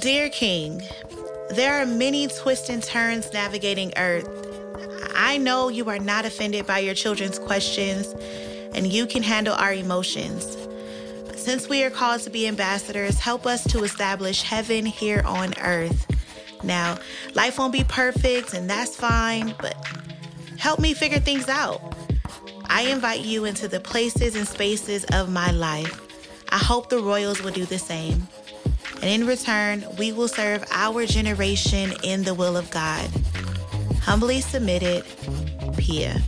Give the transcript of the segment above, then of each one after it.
Dear King, there are many twists and turns navigating Earth. I know you are not offended by your children's questions and you can handle our emotions. Since we are called to be ambassadors, help us to establish heaven here on earth. Now, life won't be perfect, and that's fine, but help me figure things out. I invite you into the places and spaces of my life. I hope the Royals will do the same. And in return, we will serve our generation in the will of God. Humbly submitted, Pia.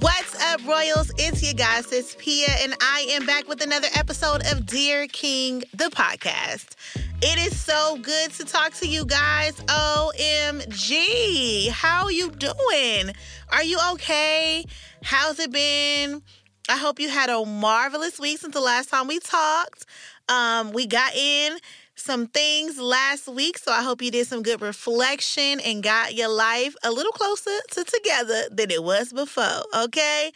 What's up, Royals? It's your guys, it's Pia, and I am back with another episode of Dear King, the podcast. It is so good to talk to you guys. OMG. How you doing? Are you okay? How's it been? I hope you had a marvelous week since the last time we talked. Um, we got in some things last week, so I hope you did some good reflection and got your life a little closer to together than it was before, okay?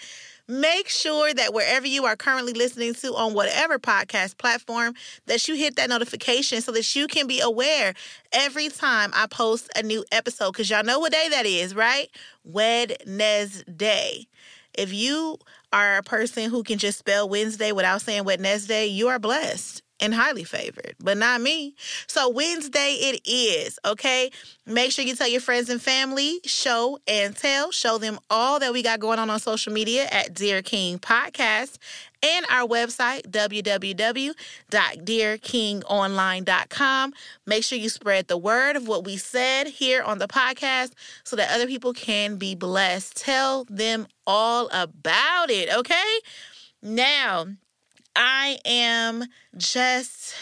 Make sure that wherever you are currently listening to on whatever podcast platform that you hit that notification so that you can be aware every time I post a new episode cuz y'all know what day that is, right? Wednesday. If you are a person who can just spell Wednesday without saying Wednesday, you are blessed and highly favored, but not me. So Wednesday it is, okay? Make sure you tell your friends and family, show and tell, show them all that we got going on on social media at Dear King Podcast and our website, www.dearkingonline.com. Make sure you spread the word of what we said here on the podcast so that other people can be blessed. Tell them all about it, okay? Now, I am just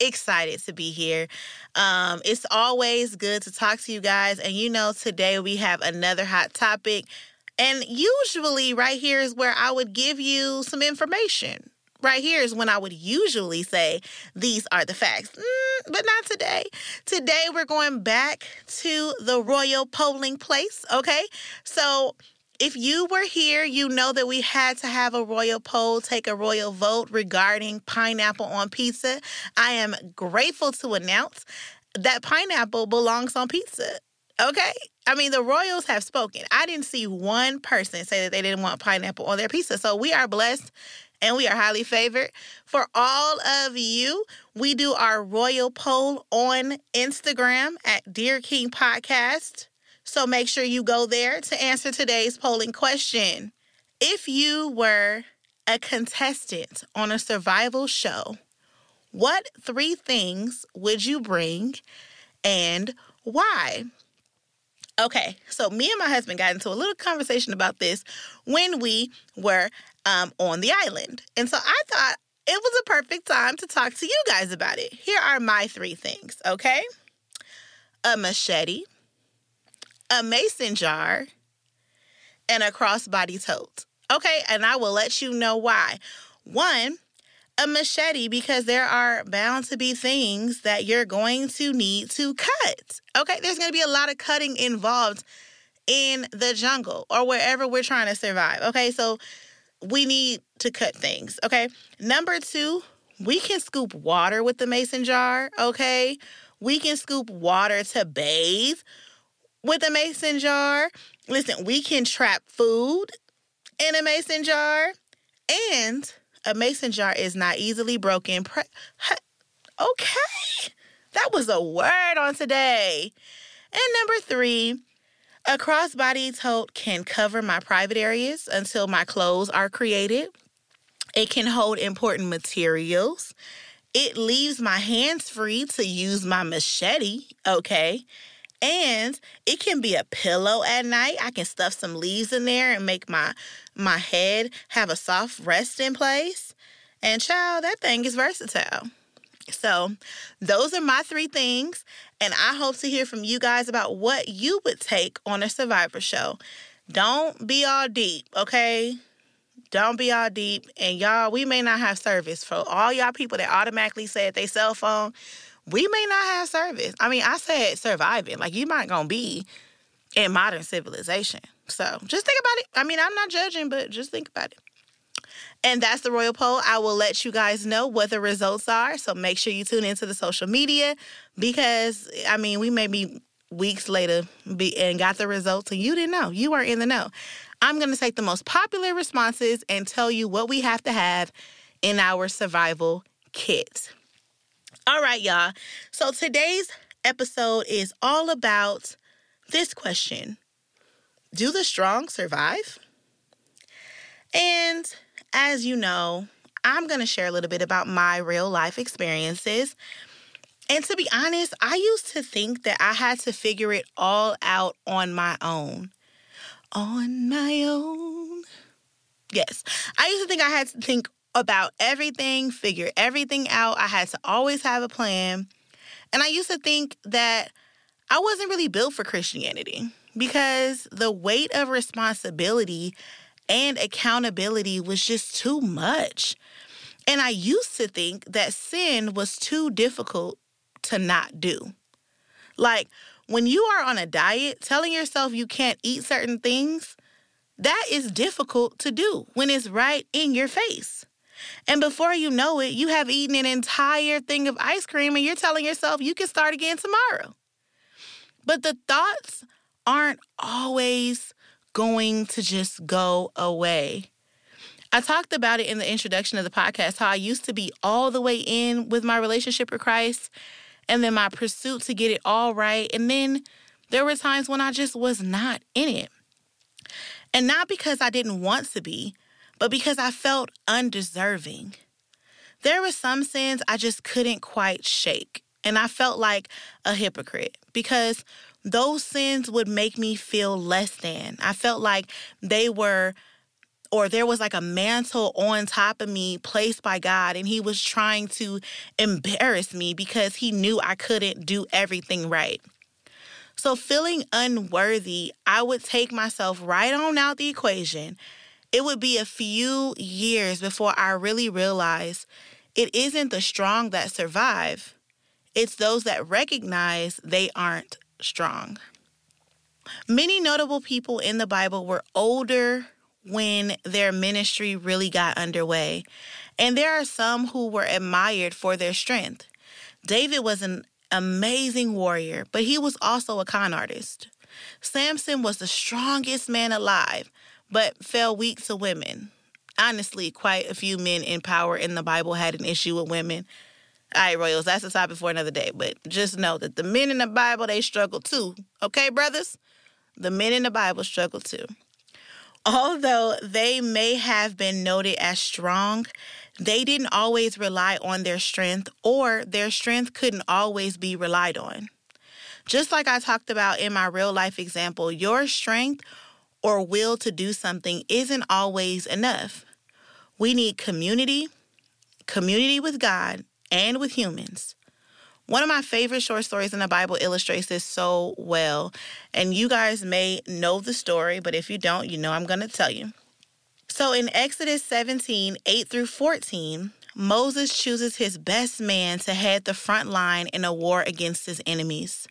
excited to be here. Um, it's always good to talk to you guys. And you know, today we have another hot topic. And usually, right here is where I would give you some information. Right here is when I would usually say, These are the facts. Mm, but not today. Today, we're going back to the royal polling place. Okay. So, if you were here, you know that we had to have a royal poll, take a royal vote regarding pineapple on pizza. I am grateful to announce that pineapple belongs on pizza. Okay? I mean, the royals have spoken. I didn't see one person say that they didn't want pineapple on their pizza. So we are blessed and we are highly favored. For all of you, we do our royal poll on Instagram at Dear King Podcast. So make sure you go there to answer today's polling question. If you were a contestant on a survival show, what three things would you bring and why? Okay, so me and my husband got into a little conversation about this when we were um, on the island. And so I thought it was a perfect time to talk to you guys about it. Here are my three things, okay? A machete, a mason jar, and a crossbody tote. Okay, and I will let you know why. One, a machete because there are bound to be things that you're going to need to cut. Okay, there's going to be a lot of cutting involved in the jungle or wherever we're trying to survive. Okay, so we need to cut things. Okay, number two, we can scoop water with the mason jar. Okay, we can scoop water to bathe with a mason jar. Listen, we can trap food in a mason jar, and a mason jar is not easily broken. Pre- okay, that was a word on today. And number three, a crossbody tote can cover my private areas until my clothes are created. It can hold important materials. It leaves my hands free to use my machete, okay? And it can be a pillow at night. I can stuff some leaves in there and make my my head have a soft rest in place. And child, that thing is versatile. So, those are my three things. And I hope to hear from you guys about what you would take on a survivor show. Don't be all deep, okay? Don't be all deep. And y'all, we may not have service for all y'all people that automatically said they cell phone we may not have service. I mean, I said surviving. Like you might gonna be in modern civilization. So just think about it. I mean, I'm not judging, but just think about it. And that's the royal poll. I will let you guys know what the results are. So make sure you tune into the social media because, I mean, we may be weeks later be, and got the results and you didn't know. You weren't in the know. I'm going to take the most popular responses and tell you what we have to have in our survival kit. All right, y'all. So today's episode is all about this question Do the strong survive? And as you know, I'm going to share a little bit about my real life experiences. And to be honest, I used to think that I had to figure it all out on my own. On my own. Yes, I used to think I had to think about everything, figure everything out. I had to always have a plan. And I used to think that I wasn't really built for Christianity because the weight of responsibility and accountability was just too much. And I used to think that sin was too difficult to not do. Like when you are on a diet, telling yourself you can't eat certain things, that is difficult to do when it's right in your face. And before you know it, you have eaten an entire thing of ice cream and you're telling yourself you can start again tomorrow. But the thoughts aren't always going to just go away. I talked about it in the introduction of the podcast how I used to be all the way in with my relationship with Christ and then my pursuit to get it all right. And then there were times when I just was not in it. And not because I didn't want to be, but because I felt undeserving. There were some sins I just couldn't quite shake. And I felt like a hypocrite because those sins would make me feel less than. I felt like they were, or there was like a mantle on top of me placed by God, and He was trying to embarrass me because He knew I couldn't do everything right. So, feeling unworthy, I would take myself right on out the equation it would be a few years before I really realized it isn't the strong that survive, it's those that recognize they aren't strong. Many notable people in the Bible were older when their ministry really got underway, and there are some who were admired for their strength. David was an amazing warrior, but he was also a con artist. Samson was the strongest man alive, but fell weak to women. Honestly, quite a few men in power in the Bible had an issue with women. All right, Royals, that's a topic for another day, but just know that the men in the Bible, they struggle too. Okay, brothers? The men in the Bible struggle too. Although they may have been noted as strong, they didn't always rely on their strength, or their strength couldn't always be relied on. Just like I talked about in my real life example, your strength or will to do something isn't always enough. We need community, community with God and with humans. One of my favorite short stories in the Bible illustrates this so well. And you guys may know the story, but if you don't, you know I'm going to tell you. So in Exodus 17 8 through 14, Moses chooses his best man to head the front line in a war against his enemies.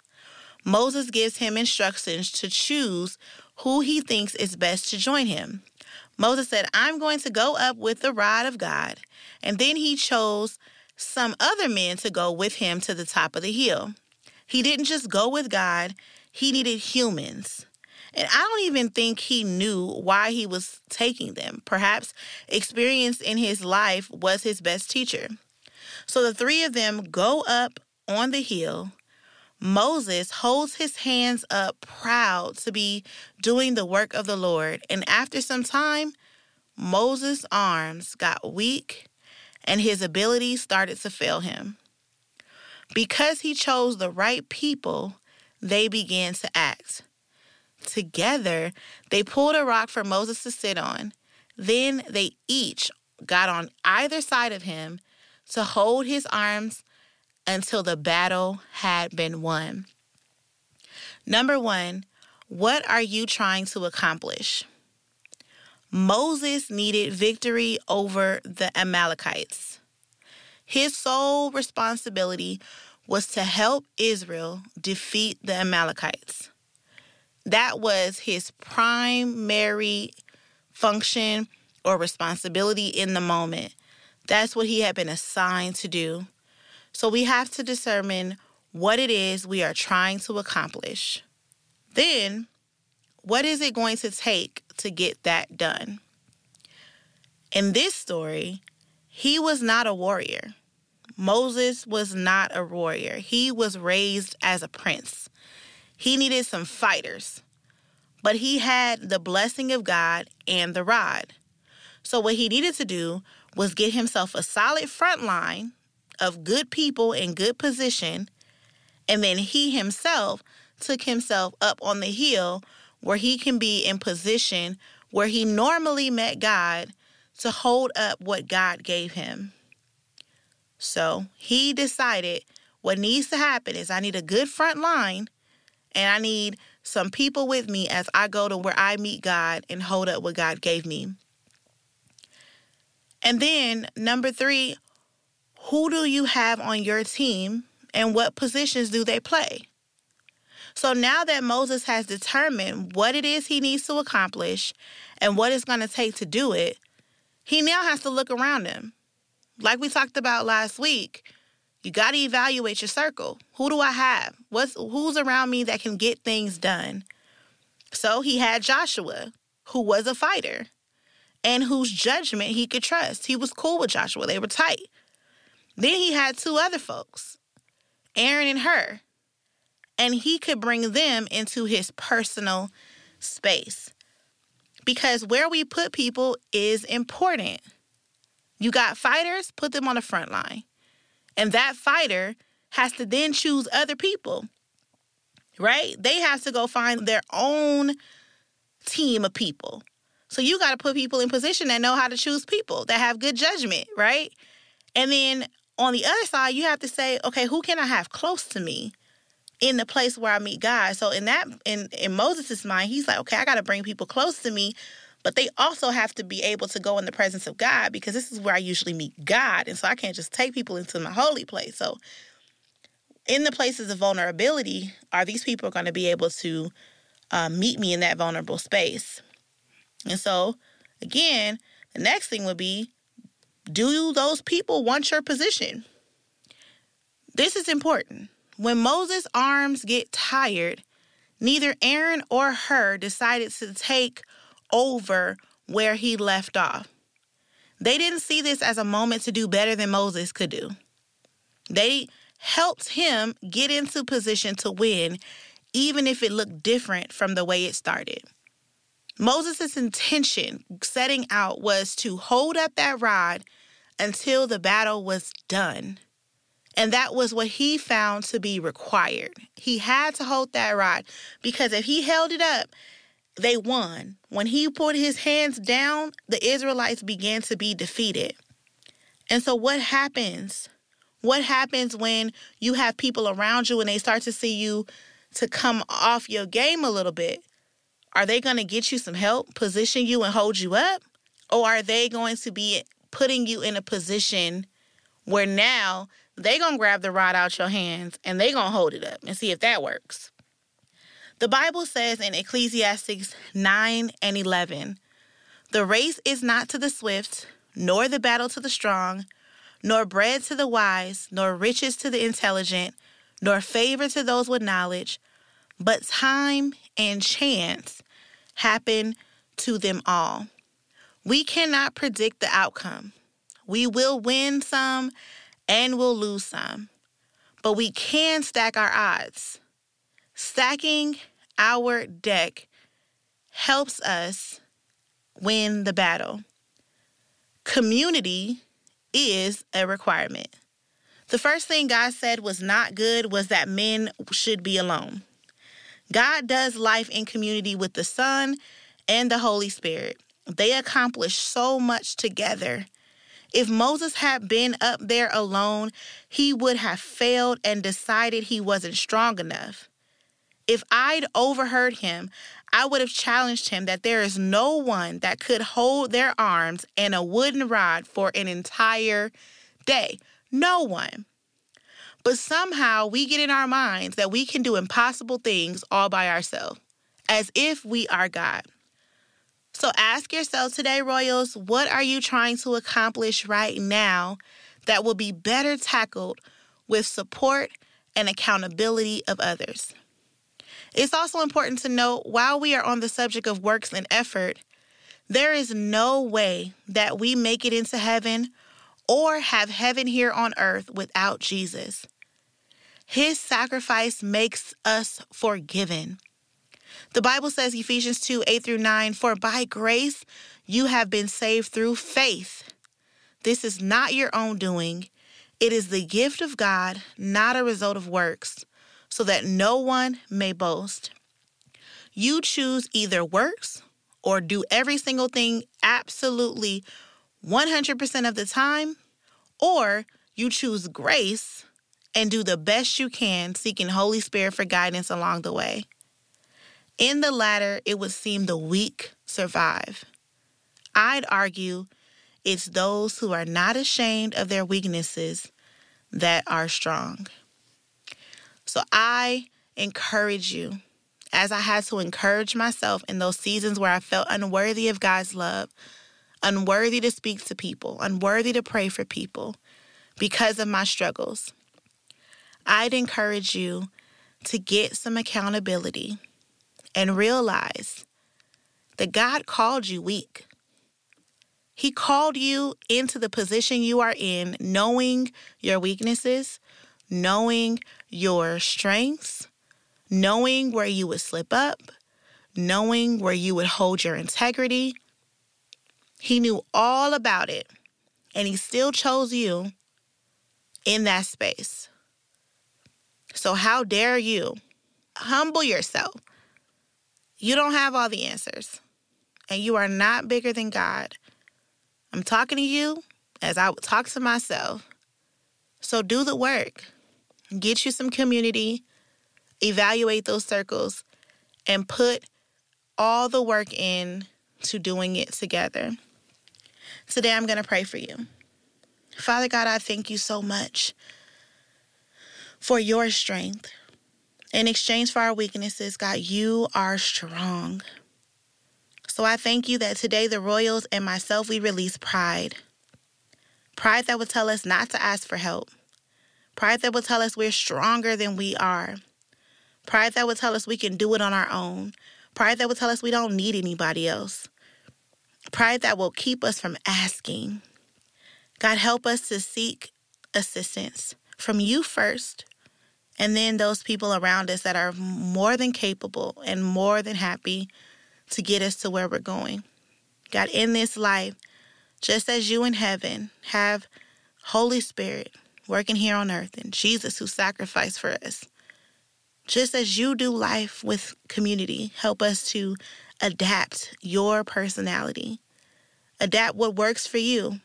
Moses gives him instructions to choose who he thinks is best to join him. Moses said, I'm going to go up with the rod of God. And then he chose some other men to go with him to the top of the hill. He didn't just go with God, he needed humans. And I don't even think he knew why he was taking them. Perhaps experience in his life was his best teacher. So the three of them go up on the hill Moses holds his hands up, proud to be doing the work of the Lord. And after some time, Moses' arms got weak and his ability started to fail him. Because he chose the right people, they began to act. Together, they pulled a rock for Moses to sit on. Then they each got on either side of him to hold his arms until the battle had been won. Number one, what are you trying to accomplish? Moses needed victory over the Amalekites. His sole responsibility was to help Israel defeat the Amalekites. That was his primary function or responsibility in the moment. That's what he had been assigned to do. So we have to determine what it is we are trying to accomplish. Then, what is it going to take to get that done? In this story, he was not a warrior. Moses was not a warrior. He was raised as a prince. He needed some fighters, but he had the blessing of God and the rod. So, what he needed to do was get himself a solid front line of good people in good position, and then he himself took himself up on the hill where he can be in position where he normally met God to hold up what God gave him. So he decided what needs to happen is I need a good front line and I need some people with me as I go to where I meet God and hold up what God gave me. And then, number three, who do you have on your team and what positions do they play? So now that Moses has determined what it is he needs to accomplish and what it's going to take to do it, he now has to look around him. Like we talked about last week, you got to evaluate your circle. Who do I have? What's who's around me that can get things done? So he had Joshua, who was a fighter and whose judgment he could trust. He was cool with Joshua. They were tight. Then he had two other folks, Aaron and Hur, and he could bring them into his personal space because where we put people is important. You got fighters, put them on the front line. And that fighter has to then choose other people, right? They have to go find their own team of people. So you got to put people in position that know how to choose people, that have good judgment, right? And then on the other side, you have to say, okay, who can I have close to me? in the place where I meet God. So in that in in Moses' mind, he's like, okay, I got to bring people close to me, but they also have to be able to go in the presence of God because this is where I usually meet God, and so I can't just take people into my holy place. So in the places of vulnerability, are these people going to be able to uh, meet me in that vulnerable space? And so again, the next thing would be, do those people want your position? This is important when Moses' arms get tired, neither Aaron or Hur decided to take over where he left off. They didn't see this as a moment to do better than Moses could do. They helped him get into position to win, even if it looked different from the way it started. Moses' intention setting out was to hold up that rod until the battle was done. And that was what he found to be required. He had to hold that rod because if he held it up, they won. When he put his hands down, the Israelites began to be defeated. And so, what happens? What happens when you have people around you and they start to see you to come off your game a little bit? Are they going to get you some help, position you, and hold you up? Or are they going to be putting you in a position where now they gonna grab the rod out your hands and they gonna hold it up and see if that works. The Bible says in Ecclesiastes 9 and 11, the race is not to the swift, nor the battle to the strong, nor bread to the wise, nor riches to the intelligent, nor favor to those with knowledge, but time and chance happen to them all. We cannot predict the outcome. We will win some and we'll lose some. But we can stack our odds. Stacking our deck helps us win the battle. Community is a requirement. The first thing God said was not good was that men should be alone. God does life in community with the Son and the Holy Spirit. They accomplished so much together if Moses had been up there alone, he would have failed and decided he wasn't strong enough. If I'd overheard him, I would have challenged him that there is no one that could hold their arms and a wooden rod for an entire day. No one. But somehow we get in our minds that we can do impossible things all by ourselves, as if we are God. So ask yourself today, Royals, what are you trying to accomplish right now that will be better tackled with support and accountability of others? It's also important to note while we are on the subject of works and effort, there is no way that we make it into heaven or have heaven here on earth without Jesus. His sacrifice makes us forgiven. The Bible says, Ephesians 2 8 through 9, for by grace you have been saved through faith. This is not your own doing, it is the gift of God, not a result of works, so that no one may boast. You choose either works or do every single thing absolutely 100% of the time, or you choose grace and do the best you can, seeking Holy Spirit for guidance along the way. In the latter, it would seem the weak survive. I'd argue it's those who are not ashamed of their weaknesses that are strong. So I encourage you, as I had to encourage myself in those seasons where I felt unworthy of God's love, unworthy to speak to people, unworthy to pray for people because of my struggles. I'd encourage you to get some accountability and realize that God called you weak. He called you into the position you are in, knowing your weaknesses, knowing your strengths, knowing where you would slip up, knowing where you would hold your integrity. He knew all about it, and He still chose you in that space. So, how dare you humble yourself you don't have all the answers, and you are not bigger than God. I'm talking to you as I would talk to myself. So do the work. Get you some community, evaluate those circles, and put all the work in to doing it together. Today, I'm going to pray for you. Father God, I thank you so much for your strength, in exchange for our weaknesses, God, you are strong. So I thank you that today the Royals and myself, we release pride. Pride that would tell us not to ask for help. Pride that would tell us we're stronger than we are. Pride that would tell us we can do it on our own. Pride that would tell us we don't need anybody else. Pride that will keep us from asking. God, help us to seek assistance from you first and then those people around us that are more than capable and more than happy to get us to where we're going. God, in this life, just as you in heaven have Holy Spirit working here on earth and Jesus who sacrificed for us, just as you do life with community, help us to adapt your personality, adapt what works for you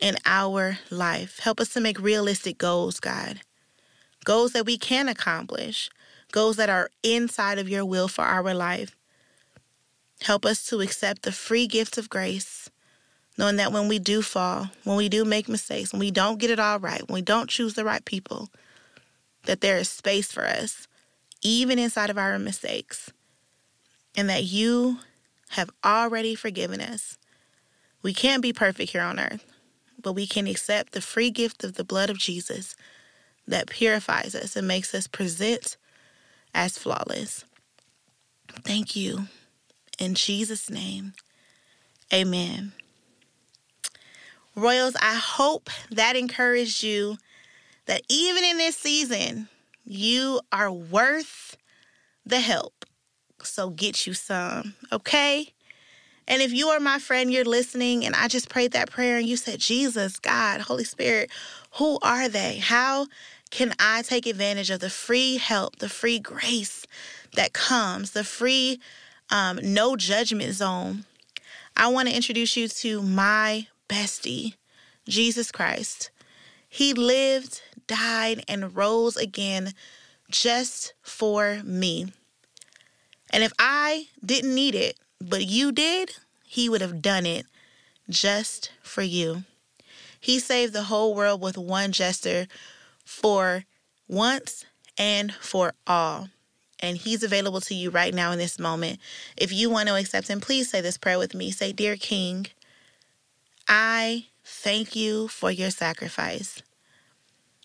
in our life. Help us to make realistic goals, God goals that we can accomplish, goals that are inside of your will for our life. Help us to accept the free gift of grace, knowing that when we do fall, when we do make mistakes, when we don't get it all right, when we don't choose the right people, that there is space for us, even inside of our mistakes, and that you have already forgiven us. We can't be perfect here on earth, but we can accept the free gift of the blood of Jesus that purifies us and makes us present as flawless. Thank you. In Jesus' name, amen. Royals, I hope that encouraged you that even in this season, you are worth the help. So get you some, okay? And if you are my friend, you're listening, and I just prayed that prayer and you said, Jesus, God, Holy Spirit, who are they? How can I take advantage of the free help, the free grace that comes, the free um, no judgment zone? I want to introduce you to my bestie, Jesus Christ. He lived, died, and rose again just for me. And if I didn't need it, but you did, he would have done it just for you. He saved the whole world with one gesture for once and for all. and He's available to you right now in this moment. If you want to accept Him, please say this prayer with me. Say, Dear King, I thank you for your sacrifice.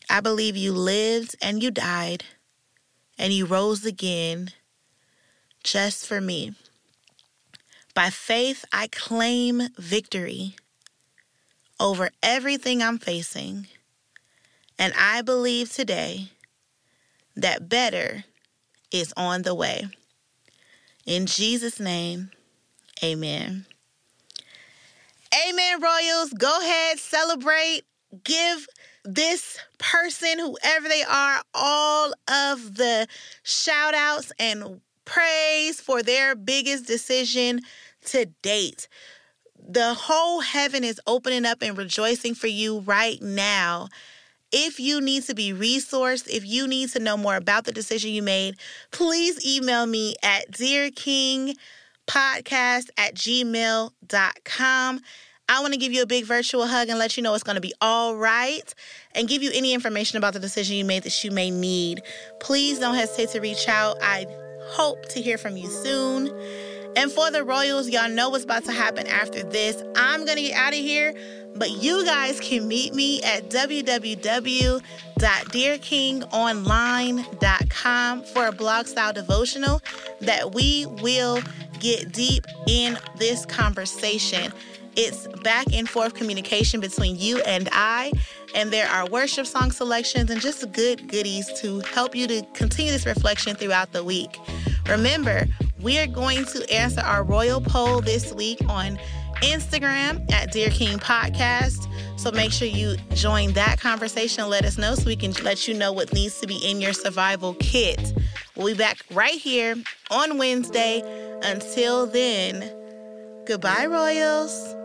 I believe you lived and you died and you rose again just for me. By faith, I claim victory over everything I'm facing. And I believe today that better is on the way. In Jesus' name, amen. Amen, Royals. Go ahead, celebrate, give this person, whoever they are, all of the shout outs and praise for their biggest decision to date. The whole heaven is opening up and rejoicing for you right now. If you need to be resourced, if you need to know more about the decision you made, please email me at dearkingpodcast at gmail.com. I want to give you a big virtual hug and let you know it's going to be all right and give you any information about the decision you made that you may need. Please don't hesitate to reach out. I hope to hear from you soon. And for the Royals, y'all know what's about to happen after this. I'm going to get out of here, but you guys can meet me at www.dearkingonline.com for a blog style devotional that we will get deep in this conversation. It's back and forth communication between you and I. And there are worship song selections and just good goodies to help you to continue this reflection throughout the week. Remember, we are going to answer our royal poll this week on Instagram at Dear King Podcast. So make sure you join that conversation. Let us know so we can let you know what needs to be in your survival kit. We'll be back right here on Wednesday. Until then, goodbye, Royals.